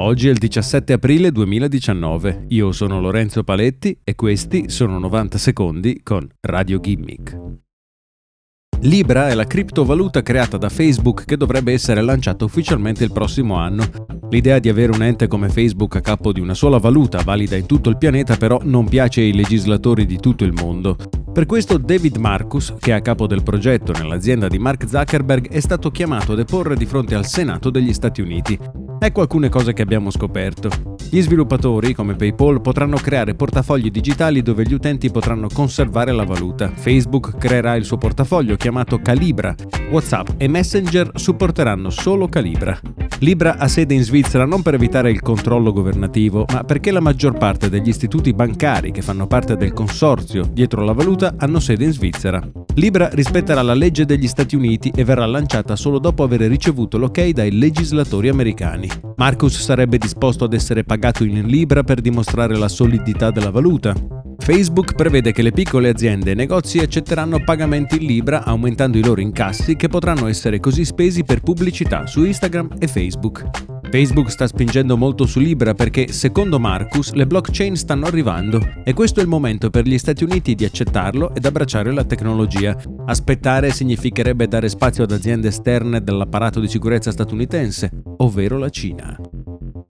Oggi è il 17 aprile 2019, io sono Lorenzo Paletti e questi sono 90 secondi con Radio Gimmick. Libra è la criptovaluta creata da Facebook che dovrebbe essere lanciata ufficialmente il prossimo anno. L'idea di avere un ente come Facebook a capo di una sola valuta valida in tutto il pianeta però non piace ai legislatori di tutto il mondo. Per questo David Marcus, che è a capo del progetto nell'azienda di Mark Zuckerberg, è stato chiamato a deporre di fronte al Senato degli Stati Uniti. Ecco alcune cose che abbiamo scoperto. Gli sviluppatori, come PayPal, potranno creare portafogli digitali dove gli utenti potranno conservare la valuta. Facebook creerà il suo portafoglio chiamato Calibra. WhatsApp e Messenger supporteranno solo Calibra. Libra ha sede in Svizzera non per evitare il controllo governativo, ma perché la maggior parte degli istituti bancari che fanno parte del consorzio dietro la valuta hanno sede in Svizzera. Libra rispetterà la legge degli Stati Uniti e verrà lanciata solo dopo aver ricevuto l'ok dai legislatori americani. Marcus sarebbe disposto ad essere pagato in Libra per dimostrare la solidità della valuta. Facebook prevede che le piccole aziende e negozi accetteranno pagamenti in Libra aumentando i loro incassi che potranno essere così spesi per pubblicità su Instagram e Facebook. Facebook sta spingendo molto su Libra perché, secondo Marcus, le blockchain stanno arrivando e questo è il momento per gli Stati Uniti di accettarlo ed abbracciare la tecnologia. Aspettare significherebbe dare spazio ad aziende esterne dell'apparato di sicurezza statunitense, ovvero la Cina.